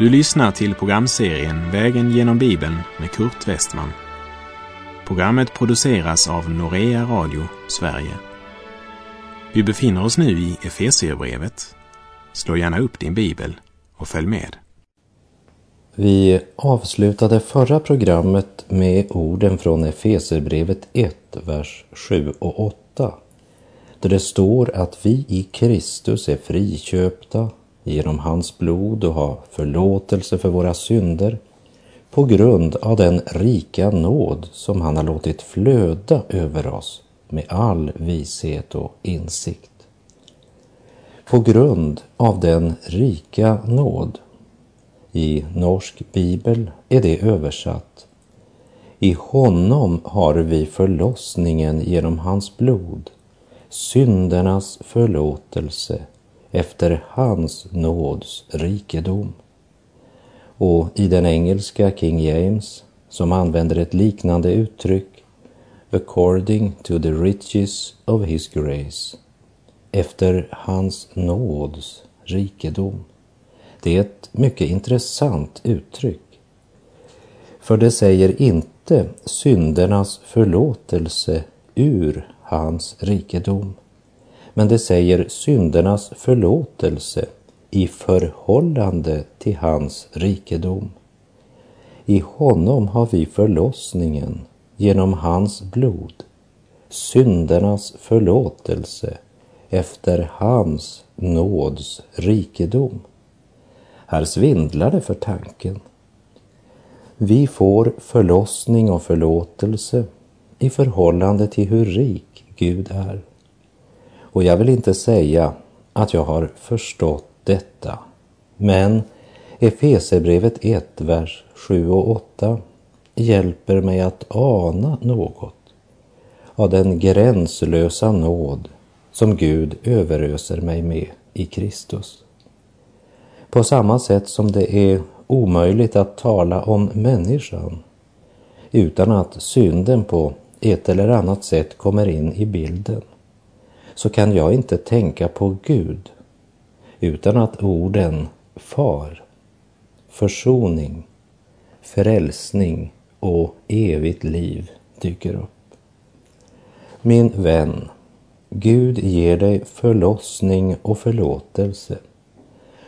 Du lyssnar till programserien Vägen genom Bibeln med Kurt Westman. Programmet produceras av Norea Radio Sverige. Vi befinner oss nu i Efesierbrevet. Slå gärna upp din bibel och följ med. Vi avslutade förra programmet med orden från Efeserbrevet 1, vers 7 och 8. Där det står att vi i Kristus är friköpta genom hans blod och ha förlåtelse för våra synder på grund av den rika nåd som han har låtit flöda över oss med all vishet och insikt. På grund av den rika nåd. I norsk bibel är det översatt. I honom har vi förlossningen genom hans blod, syndernas förlåtelse efter hans nåds rikedom. Och i den engelska King James, som använder ett liknande uttryck, according to the riches of his grace, efter hans nåds rikedom. Det är ett mycket intressant uttryck. För det säger inte syndernas förlåtelse ur hans rikedom. Men det säger syndernas förlåtelse i förhållande till hans rikedom. I honom har vi förlossningen genom hans blod, syndernas förlåtelse efter hans nåds rikedom. Här svindlar det för tanken. Vi får förlossning och förlåtelse i förhållande till hur rik Gud är. Och jag vill inte säga att jag har förstått detta. Men Efesebrevet 1, vers 7 och 8 hjälper mig att ana något av den gränslösa nåd som Gud överöser mig med i Kristus. På samma sätt som det är omöjligt att tala om människan utan att synden på ett eller annat sätt kommer in i bilden så kan jag inte tänka på Gud utan att orden far, försoning, frälsning och evigt liv dyker upp. Min vän, Gud ger dig förlossning och förlåtelse.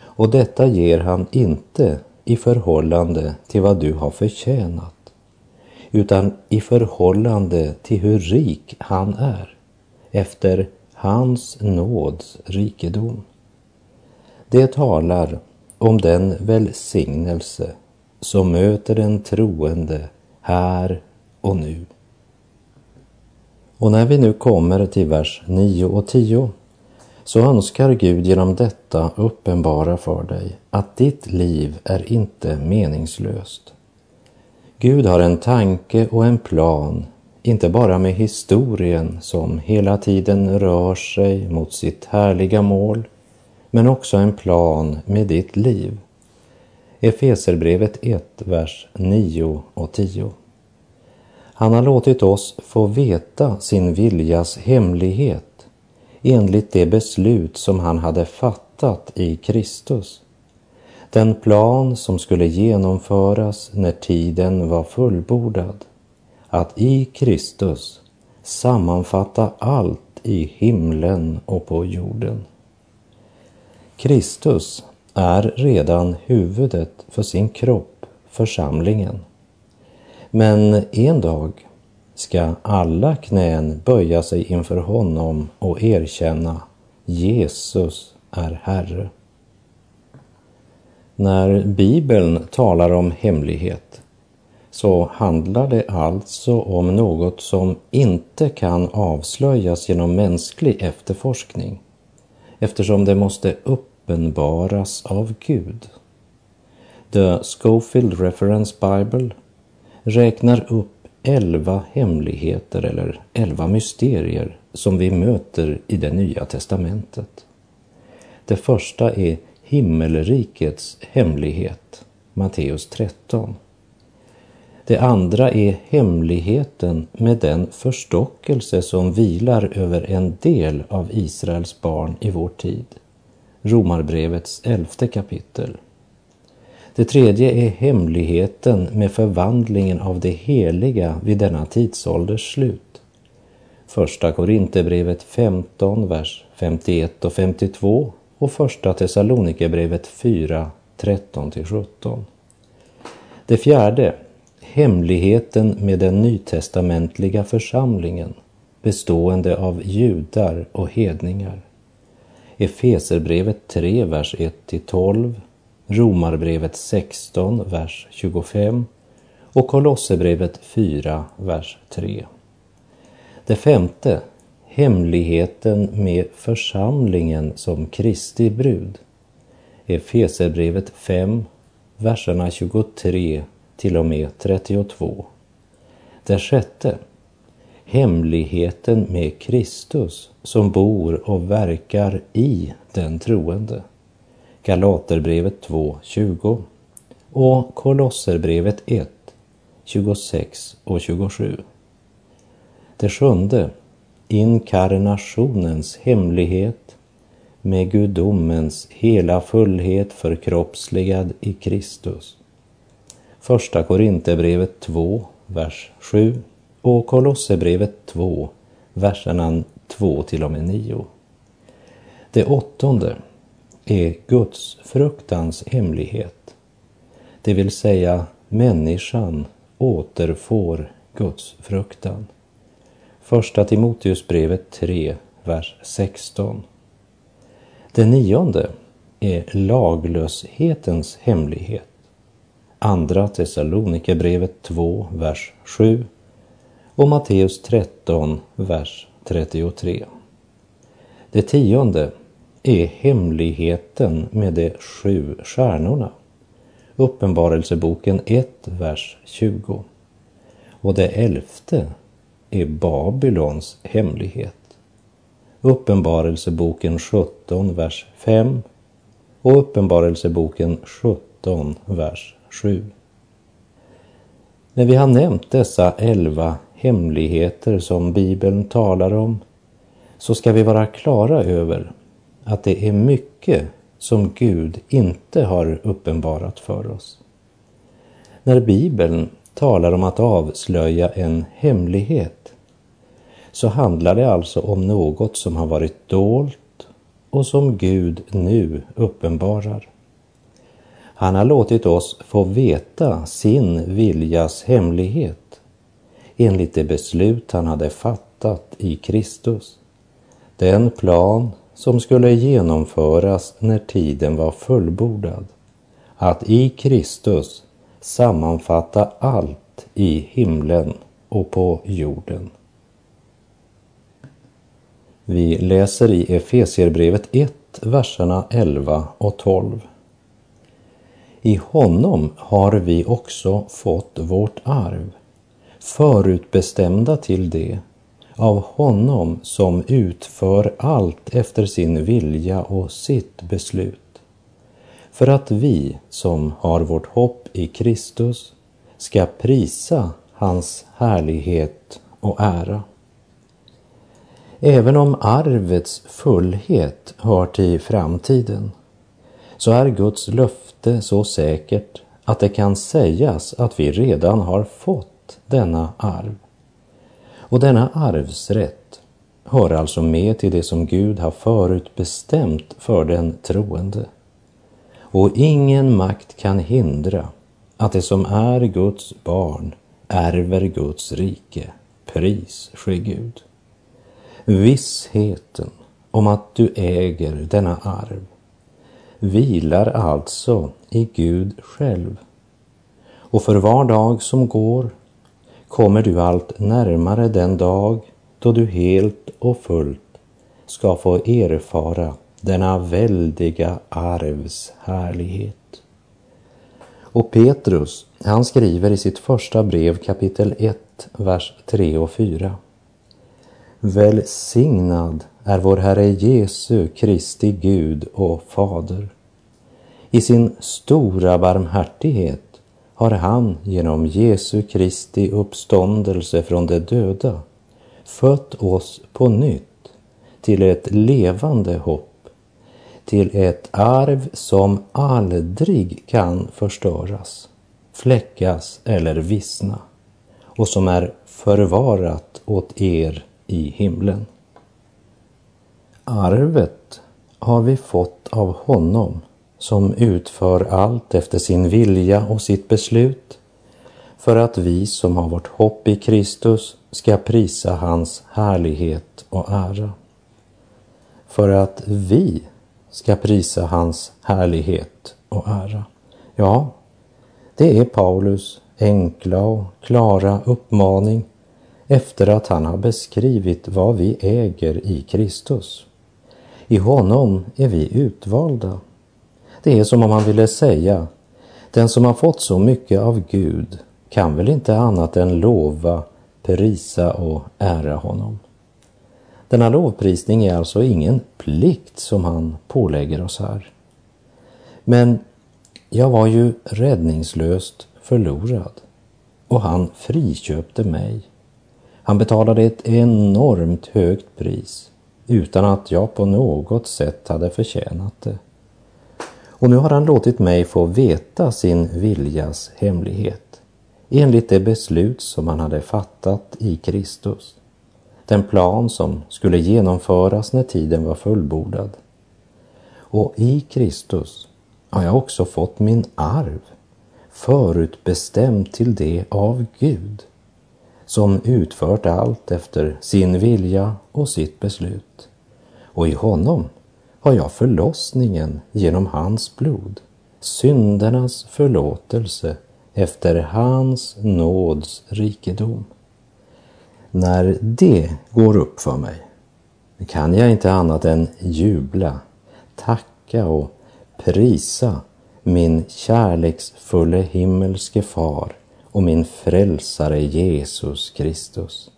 Och detta ger han inte i förhållande till vad du har förtjänat, utan i förhållande till hur rik han är efter hans nåds rikedom. Det talar om den välsignelse som möter den troende här och nu. Och när vi nu kommer till vers 9 och 10 så önskar Gud genom detta uppenbara för dig att ditt liv är inte meningslöst. Gud har en tanke och en plan inte bara med historien som hela tiden rör sig mot sitt härliga mål, men också en plan med ditt liv. Efeserbrevet 1, vers 9 och 10. Han har låtit oss få veta sin viljas hemlighet enligt det beslut som han hade fattat i Kristus. Den plan som skulle genomföras när tiden var fullbordad att i Kristus sammanfatta allt i himlen och på jorden. Kristus är redan huvudet för sin kropp, församlingen. Men en dag ska alla knän böja sig inför honom och erkänna Jesus är Herre. När Bibeln talar om hemlighet så handlar det alltså om något som inte kan avslöjas genom mänsklig efterforskning eftersom det måste uppenbaras av Gud. The Schofield Reference Bible räknar upp elva hemligheter eller elva mysterier som vi möter i det nya testamentet. Det första är himmelrikets hemlighet, Matteus 13. Det andra är hemligheten med den förstockelse som vilar över en del av Israels barn i vår tid. Romarbrevets elfte kapitel. Det tredje är hemligheten med förvandlingen av det heliga vid denna tidsålders slut. Första Korinthierbrevet 15, vers 51 och 52 och Första Thessalonikerbrevet 4, 13-17. Det fjärde, hemligheten med den nytestamentliga församlingen bestående av judar och hedningar. Efeserbrevet 3, vers 1-12, Romarbrevet 16, vers 25 och Kolosserbrevet 4, vers 3. Det femte, hemligheten med församlingen som Kristi brud. Efeserbrevet 5, verserna 23 till och med 32. Det sjätte, hemligheten med Kristus som bor och verkar i den troende. Galaterbrevet 2.20 och Kolosserbrevet 1, 26 och 27. Det sjunde, inkarnationens hemlighet med gudomens hela fullhet förkroppsligad i Kristus. Första Korinthierbrevet 2, vers 7 och Kolosserbrevet 2, verserna 2 till och med 9. Det åttonde är Guds fruktans hemlighet, det vill säga människan återfår Guds fruktan. Första Timoteusbrevet 3, vers 16. Det nionde är laglöshetens hemlighet. Andra Thessalonikerbrevet 2, vers 7 och Matteus 13, vers 33. Det tionde är hemligheten med de sju stjärnorna. Uppenbarelseboken 1, vers 20. Och det elfte är Babylons hemlighet. Uppenbarelseboken 17, vers 5 och Uppenbarelseboken 17, vers 7. När vi har nämnt dessa elva hemligheter som Bibeln talar om så ska vi vara klara över att det är mycket som Gud inte har uppenbarat för oss. När Bibeln talar om att avslöja en hemlighet så handlar det alltså om något som har varit dolt och som Gud nu uppenbarar. Han har låtit oss få veta sin viljas hemlighet enligt det beslut han hade fattat i Kristus. Den plan som skulle genomföras när tiden var fullbordad. Att i Kristus sammanfatta allt i himlen och på jorden. Vi läser i Efesierbrevet 1, verserna 11 och 12. I honom har vi också fått vårt arv, förutbestämda till det av honom som utför allt efter sin vilja och sitt beslut. För att vi som har vårt hopp i Kristus ska prisa hans härlighet och ära. Även om arvets fullhet hör till framtiden så är Guds löfte så säkert att det kan sägas att vi redan har fått denna arv. Och denna arvsrätt hör alltså med till det som Gud har förutbestämt för den troende. Och ingen makt kan hindra att det som är Guds barn ärver Guds rike. Pris ske Gud. Vissheten om att du äger denna arv vilar alltså i Gud själv. Och för var dag som går kommer du allt närmare den dag då du helt och fullt ska få erfara denna väldiga arvs härlighet. Och Petrus, han skriver i sitt första brev kapitel 1, vers 3 och 4. Välsignad är vår Herre Jesu Kristi Gud och Fader. I sin stora barmhärtighet har han genom Jesu Kristi uppståndelse från de döda fött oss på nytt till ett levande hopp till ett arv som aldrig kan förstöras, fläckas eller vissna och som är förvarat åt er i himlen. Arvet har vi fått av honom som utför allt efter sin vilja och sitt beslut för att vi som har vårt hopp i Kristus ska prisa hans härlighet och ära. För att vi ska prisa hans härlighet och ära. Ja, det är Paulus enkla och klara uppmaning efter att han har beskrivit vad vi äger i Kristus. I honom är vi utvalda. Det är som om han ville säga, den som har fått så mycket av Gud kan väl inte annat än lova, prisa och ära honom. Denna lovprisning är alltså ingen plikt som han pålägger oss här. Men jag var ju räddningslöst förlorad och han friköpte mig. Han betalade ett enormt högt pris utan att jag på något sätt hade förtjänat det. Och nu har han låtit mig få veta sin viljas hemlighet enligt det beslut som han hade fattat i Kristus. Den plan som skulle genomföras när tiden var fullbordad. Och i Kristus har jag också fått min arv förutbestämd till det av Gud som utfört allt efter sin vilja och sitt beslut. Och i honom har jag förlossningen genom hans blod, syndernas förlåtelse efter hans nåds rikedom. När det går upp för mig kan jag inte annat än jubla, tacka och prisa min kärleksfulle himmelske far och min frälsare Jesus Kristus.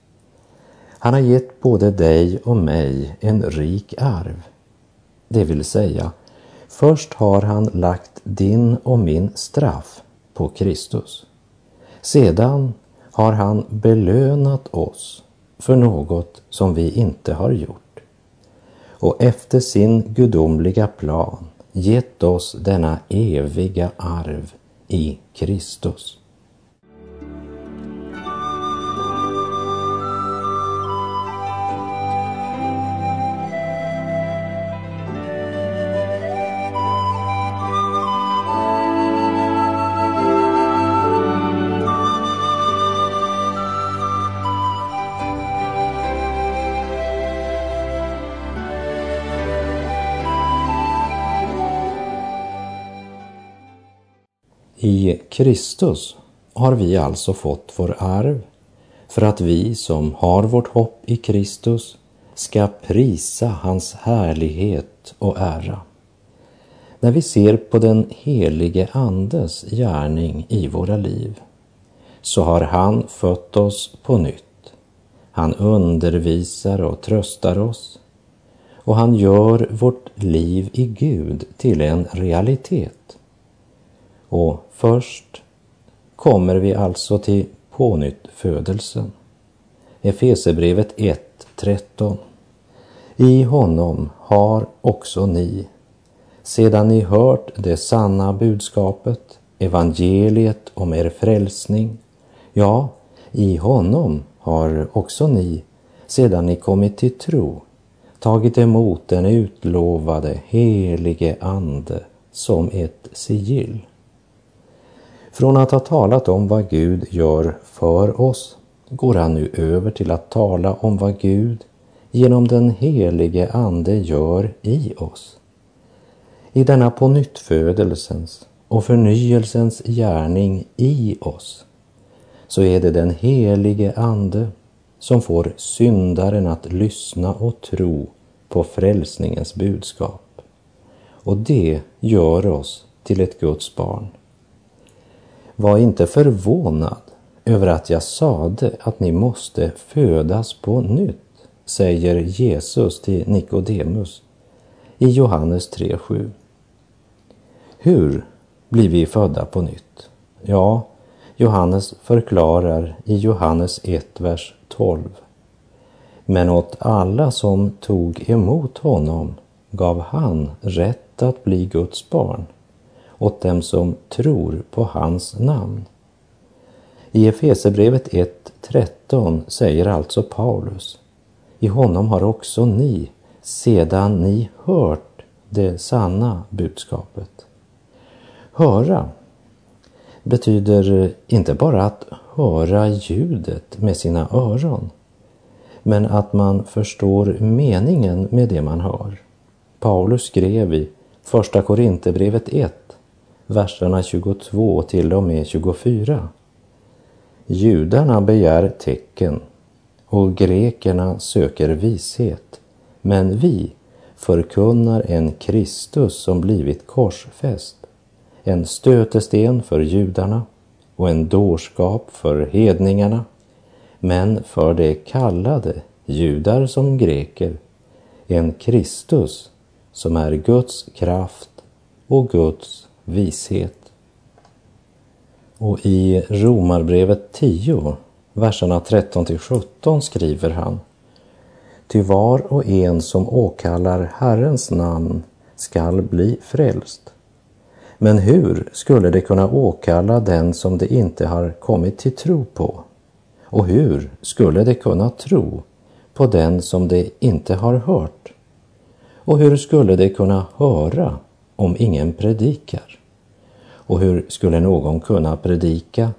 Han har gett både dig och mig en rik arv. Det vill säga, först har han lagt din och min straff på Kristus. Sedan har han belönat oss för något som vi inte har gjort. Och efter sin gudomliga plan gett oss denna eviga arv i Kristus. I Kristus har vi alltså fått vår arv för att vi som har vårt hopp i Kristus ska prisa hans härlighet och ära. När vi ser på den helige Andes gärning i våra liv så har han fött oss på nytt. Han undervisar och tröstar oss och han gör vårt liv i Gud till en realitet. Och först kommer vi alltså till pånyttfödelsen. Efesebrevet 1.13. I honom har också ni, sedan ni hört det sanna budskapet, evangeliet om er frälsning, ja, i honom har också ni, sedan ni kommit till tro, tagit emot den utlovade helige Ande som ett sigill. Från att ha talat om vad Gud gör för oss går han nu över till att tala om vad Gud genom den helige Ande gör i oss. I denna på och förnyelsens gärning i oss så är det den helige Ande som får syndaren att lyssna och tro på frälsningens budskap. Och det gör oss till ett Guds barn. Var inte förvånad över att jag sade att ni måste födas på nytt, säger Jesus till Nikodemus i Johannes 3.7. Hur blir vi födda på nytt? Ja, Johannes förklarar i Johannes 1, vers 12. Men åt alla som tog emot honom gav han rätt att bli Guds barn åt dem som tror på hans namn. I Efesebrevet 1.13 säger alltså Paulus, i honom har också ni, sedan ni hört det sanna budskapet. Höra betyder inte bara att höra ljudet med sina öron, men att man förstår meningen med det man hör. Paulus skrev i Första Korinthierbrevet 1, verserna 22 till och med 24. Judarna begär tecken och grekerna söker vishet, men vi förkunnar en Kristus som blivit korsfäst, en stötesten för judarna och en dårskap för hedningarna, men för de kallade, judar som greker, en Kristus som är Guds kraft och Guds vishet. Och i Romarbrevet 10, verserna 13 till 17 skriver han Ty var och en som åkallar Herrens namn skall bli frälst. Men hur skulle de kunna åkalla den som de inte har kommit till tro på? Och hur skulle de kunna tro på den som de inte har hört? Och hur skulle de kunna höra om ingen predikar? Och hur skulle någon kunna predika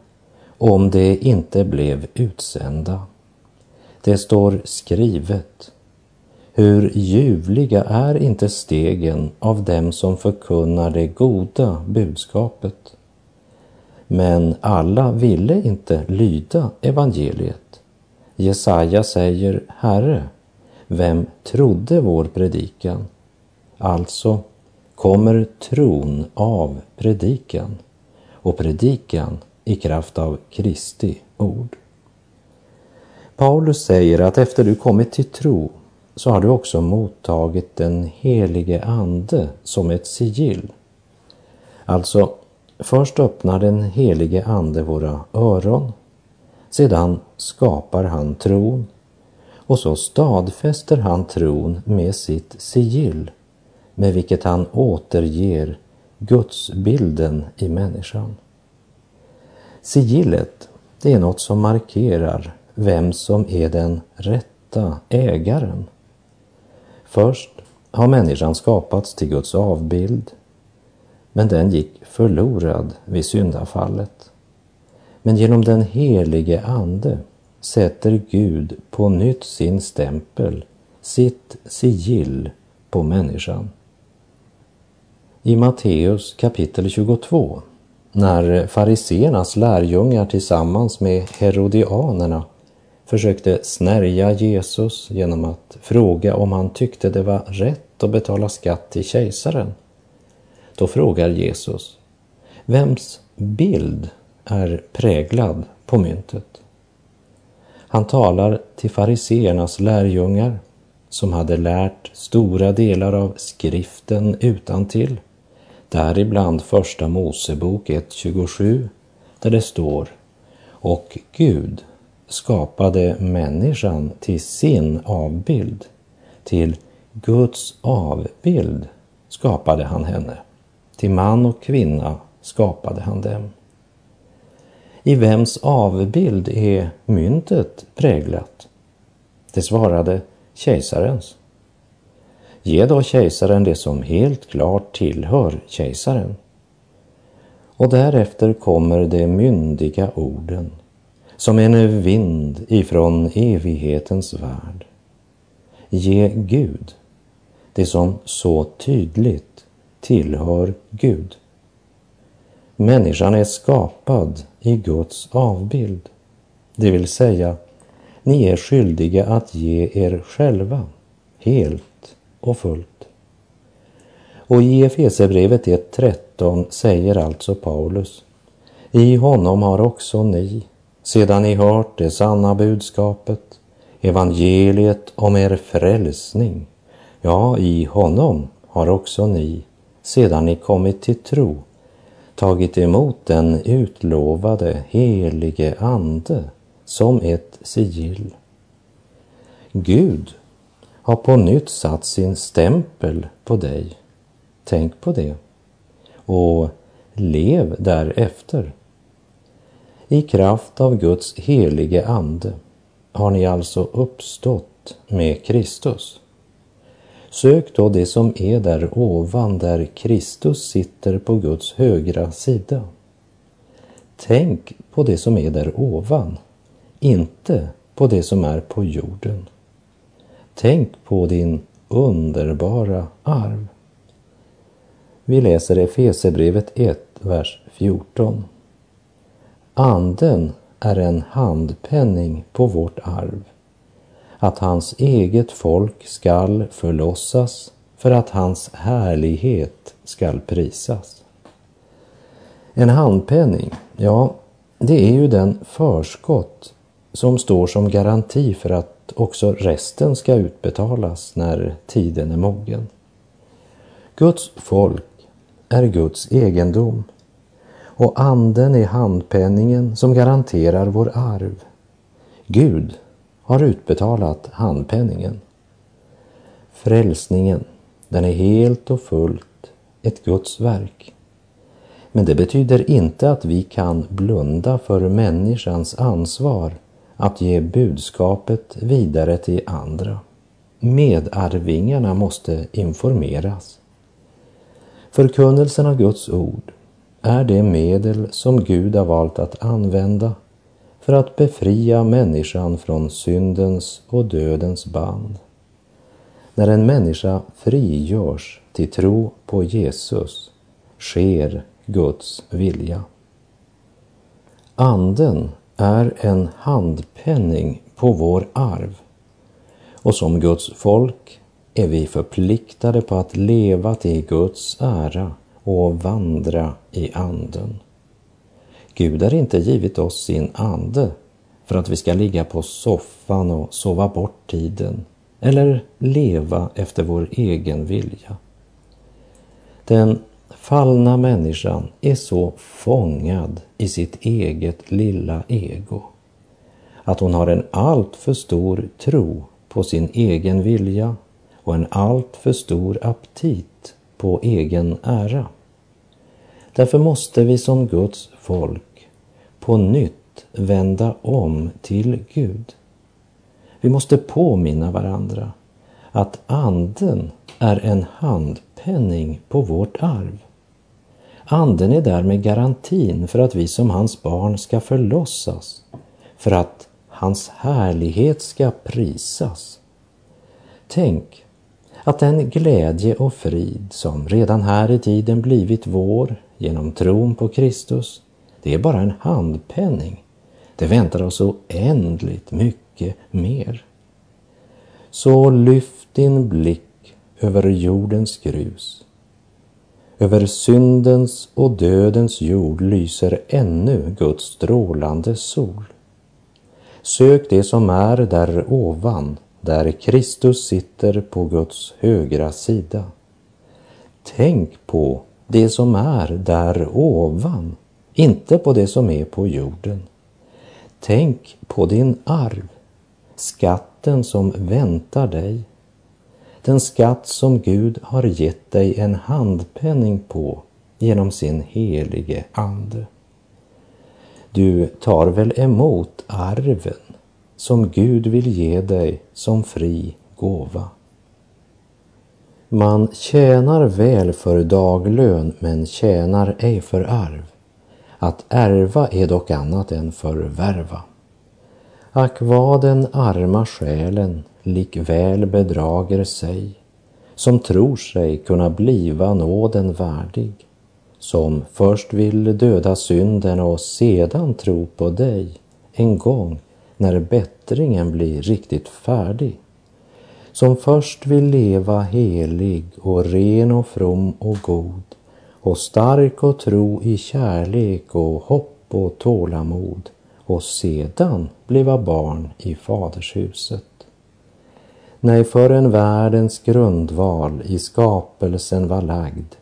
om de inte blev utsända? Det står skrivet. Hur ljuvliga är inte stegen av dem som förkunnar det goda budskapet? Men alla ville inte lyda evangeliet. Jesaja säger Herre, vem trodde vår predikan? Alltså kommer tron av predikan och predikan i kraft av Kristi ord. Paulus säger att efter du kommit till tro så har du också mottagit den helige Ande som ett sigill. Alltså, först öppnar den helige Ande våra öron, sedan skapar han tron och så stadfäster han tron med sitt sigill med vilket han återger gudsbilden i människan. Sigillet, det är något som markerar vem som är den rätta ägaren. Först har människan skapats till Guds avbild, men den gick förlorad vid syndafallet. Men genom den helige Ande sätter Gud på nytt sin stämpel, sitt sigill på människan. I Matteus kapitel 22, när fariseernas lärjungar tillsammans med herodianerna försökte snärja Jesus genom att fråga om han tyckte det var rätt att betala skatt till kejsaren. Då frågar Jesus, vems bild är präglad på myntet? Han talar till fariseernas lärjungar som hade lärt stora delar av skriften utan till. Däribland första Mosebok 1.27 där det står Och Gud skapade människan till sin avbild. Till Guds avbild skapade han henne. Till man och kvinna skapade han dem. I vems avbild är myntet präglat? Det svarade kejsarens. Ge då kejsaren det som helt klart tillhör kejsaren. Och därefter kommer de myndiga orden som en vind ifrån evighetens värld. Ge Gud det som så tydligt tillhör Gud. Människan är skapad i Guds avbild, det vill säga, ni är skyldiga att ge er själva helt och fullt. Och i Efesierbrevet 1.13 säger alltså Paulus, i honom har också ni, sedan ni hört det sanna budskapet, evangeliet om er frälsning, ja, i honom har också ni, sedan ni kommit till tro, tagit emot den utlovade helige Ande som ett sigill. Gud har på nytt satt sin stämpel på dig. Tänk på det. Och lev därefter. I kraft av Guds helige ande har ni alltså uppstått med Kristus. Sök då det som är där ovan, där Kristus sitter på Guds högra sida. Tänk på det som är där ovan, inte på det som är på jorden. Tänk på din underbara arv. Vi läser Efesebrevet 1, vers 14. Anden är en handpenning på vårt arv, att hans eget folk skall förlossas för att hans härlighet skall prisas. En handpenning, ja, det är ju den förskott som står som garanti för att också resten ska utbetalas när tiden är mogen. Guds folk är Guds egendom och anden är handpenningen som garanterar vår arv. Gud har utbetalat handpenningen. Frälsningen, den är helt och fullt ett Guds verk. Men det betyder inte att vi kan blunda för människans ansvar att ge budskapet vidare till andra. Medarvingarna måste informeras. Förkunnelsen av Guds ord är det medel som Gud har valt att använda för att befria människan från syndens och dödens band. När en människa frigörs till tro på Jesus sker Guds vilja. Anden är en handpenning på vår arv och som Guds folk är vi förpliktade på att leva till Guds ära och vandra i anden. Gud har inte givit oss sin ande för att vi ska ligga på soffan och sova bort tiden eller leva efter vår egen vilja. Den fallna människan är så fångad i sitt eget lilla ego att hon har en alltför stor tro på sin egen vilja och en alltför stor aptit på egen ära. Därför måste vi som Guds folk på nytt vända om till Gud. Vi måste påminna varandra att anden är en hand penning på vårt arv. Anden är därmed garantin för att vi som hans barn ska förlossas, för att hans härlighet ska prisas. Tänk att den glädje och frid som redan här i tiden blivit vår genom tron på Kristus, det är bara en handpenning. Det väntar oss oändligt mycket mer. Så lyft din blick över jordens grus. Över syndens och dödens jord lyser ännu Guds strålande sol. Sök det som är där ovan, där Kristus sitter på Guds högra sida. Tänk på det som är där ovan, inte på det som är på jorden. Tänk på din arv, skatten som väntar dig. Den skatt som Gud har gett dig en handpenning på genom sin helige Ande. Du tar väl emot arven som Gud vill ge dig som fri gåva. Man tjänar väl för daglön men tjänar ej för arv. Att ärva är dock annat än förvärva. Ack vad den arma själen likväl bedrager sig, som tror sig kunna bliva nåden värdig, som först vill döda synden och sedan tro på dig en gång när bättringen blir riktigt färdig som först vill leva helig och ren och from och god och stark och tro i kärlek och hopp och tålamod och sedan bliva barn i fadershuset. Nej, förrän världens grundval i skapelsen var lagd,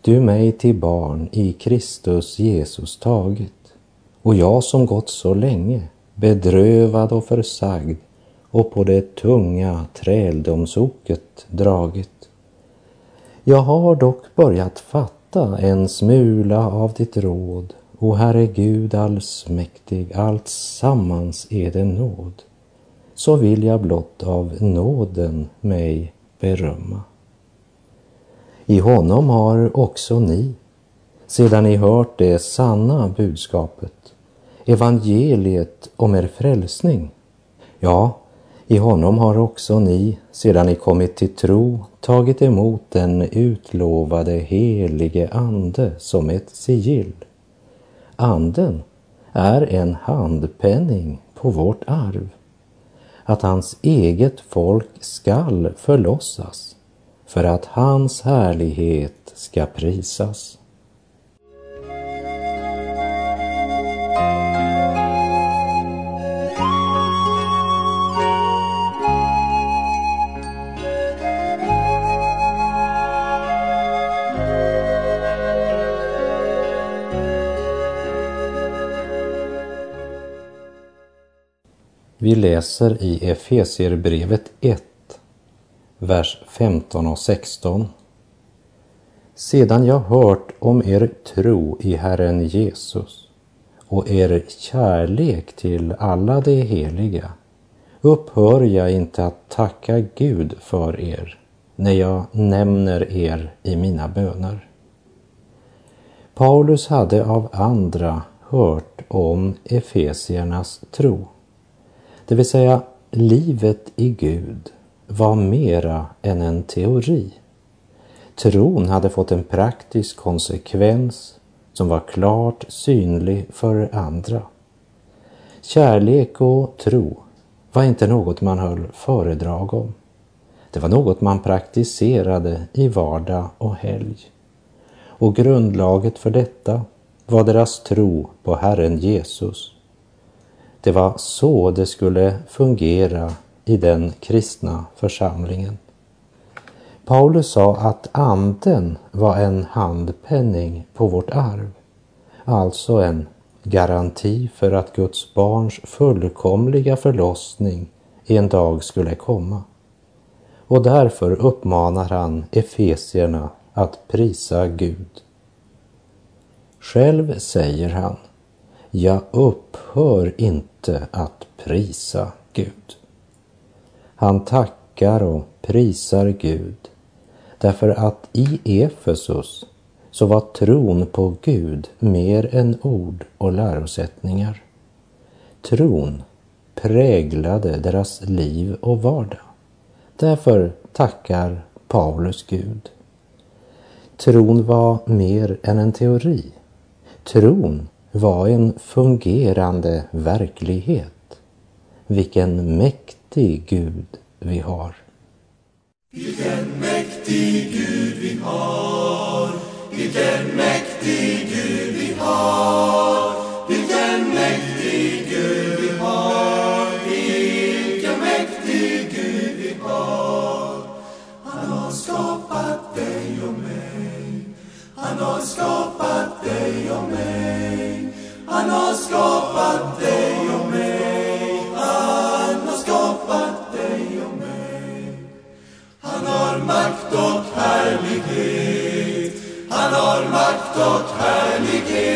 du mig till barn i Kristus Jesus tagit, och jag som gått så länge, bedrövad och försagd, och på det tunga träldomsoket dragit. Jag har dock börjat fatta en smula av ditt råd, o Herre Gud allsmäktig, allt sammans är det nåd. Så vill jag blott av nåden mig berömma. I honom har också ni, sedan ni hört det sanna budskapet, evangeliet om er frälsning. Ja, i honom har också ni, sedan ni kommit till tro, tagit emot den utlovade helige Ande som ett sigill. Anden är en handpenning på vårt arv, att hans eget folk skall förlossas för att hans härlighet ska prisas. Vi läser i Efesierbrevet 1, vers 15 och 16. Sedan jag hört om er tro i Herren Jesus och er kärlek till alla de heliga upphör jag inte att tacka Gud för er när jag nämner er i mina böner. Paulus hade av andra hört om efesiernas tro det vill säga, livet i Gud var mera än en teori. Tron hade fått en praktisk konsekvens som var klart synlig för andra. Kärlek och tro var inte något man höll föredrag om. Det var något man praktiserade i vardag och helg. Och grundlaget för detta var deras tro på Herren Jesus det var så det skulle fungera i den kristna församlingen. Paulus sa att anden var en handpenning på vårt arv, alltså en garanti för att Guds barns fullkomliga förlossning en dag skulle komma. Och därför uppmanar han Efesierna att prisa Gud. Själv säger han jag upphör inte att prisa Gud. Han tackar och prisar Gud därför att i Efesus så var tron på Gud mer än ord och lärosättningar. Tron präglade deras liv och vardag. Därför tackar Paulus Gud. Tron var mer än en teori. Tron var en fungerande verklighet. Vilken mäktig Gud vi har. Vilken mäktig Gud vi har. Vilken mäktig Gud vi har. Vilken mäktig Gud vi har. Vilken mäktig Gud vi har. Han har skapat dig och mig. Han har skapat dig och mig. Han har skapat dig och mig. Han har skapat dig och mig. Han har makt och härlighet. Han har makt och härlighet.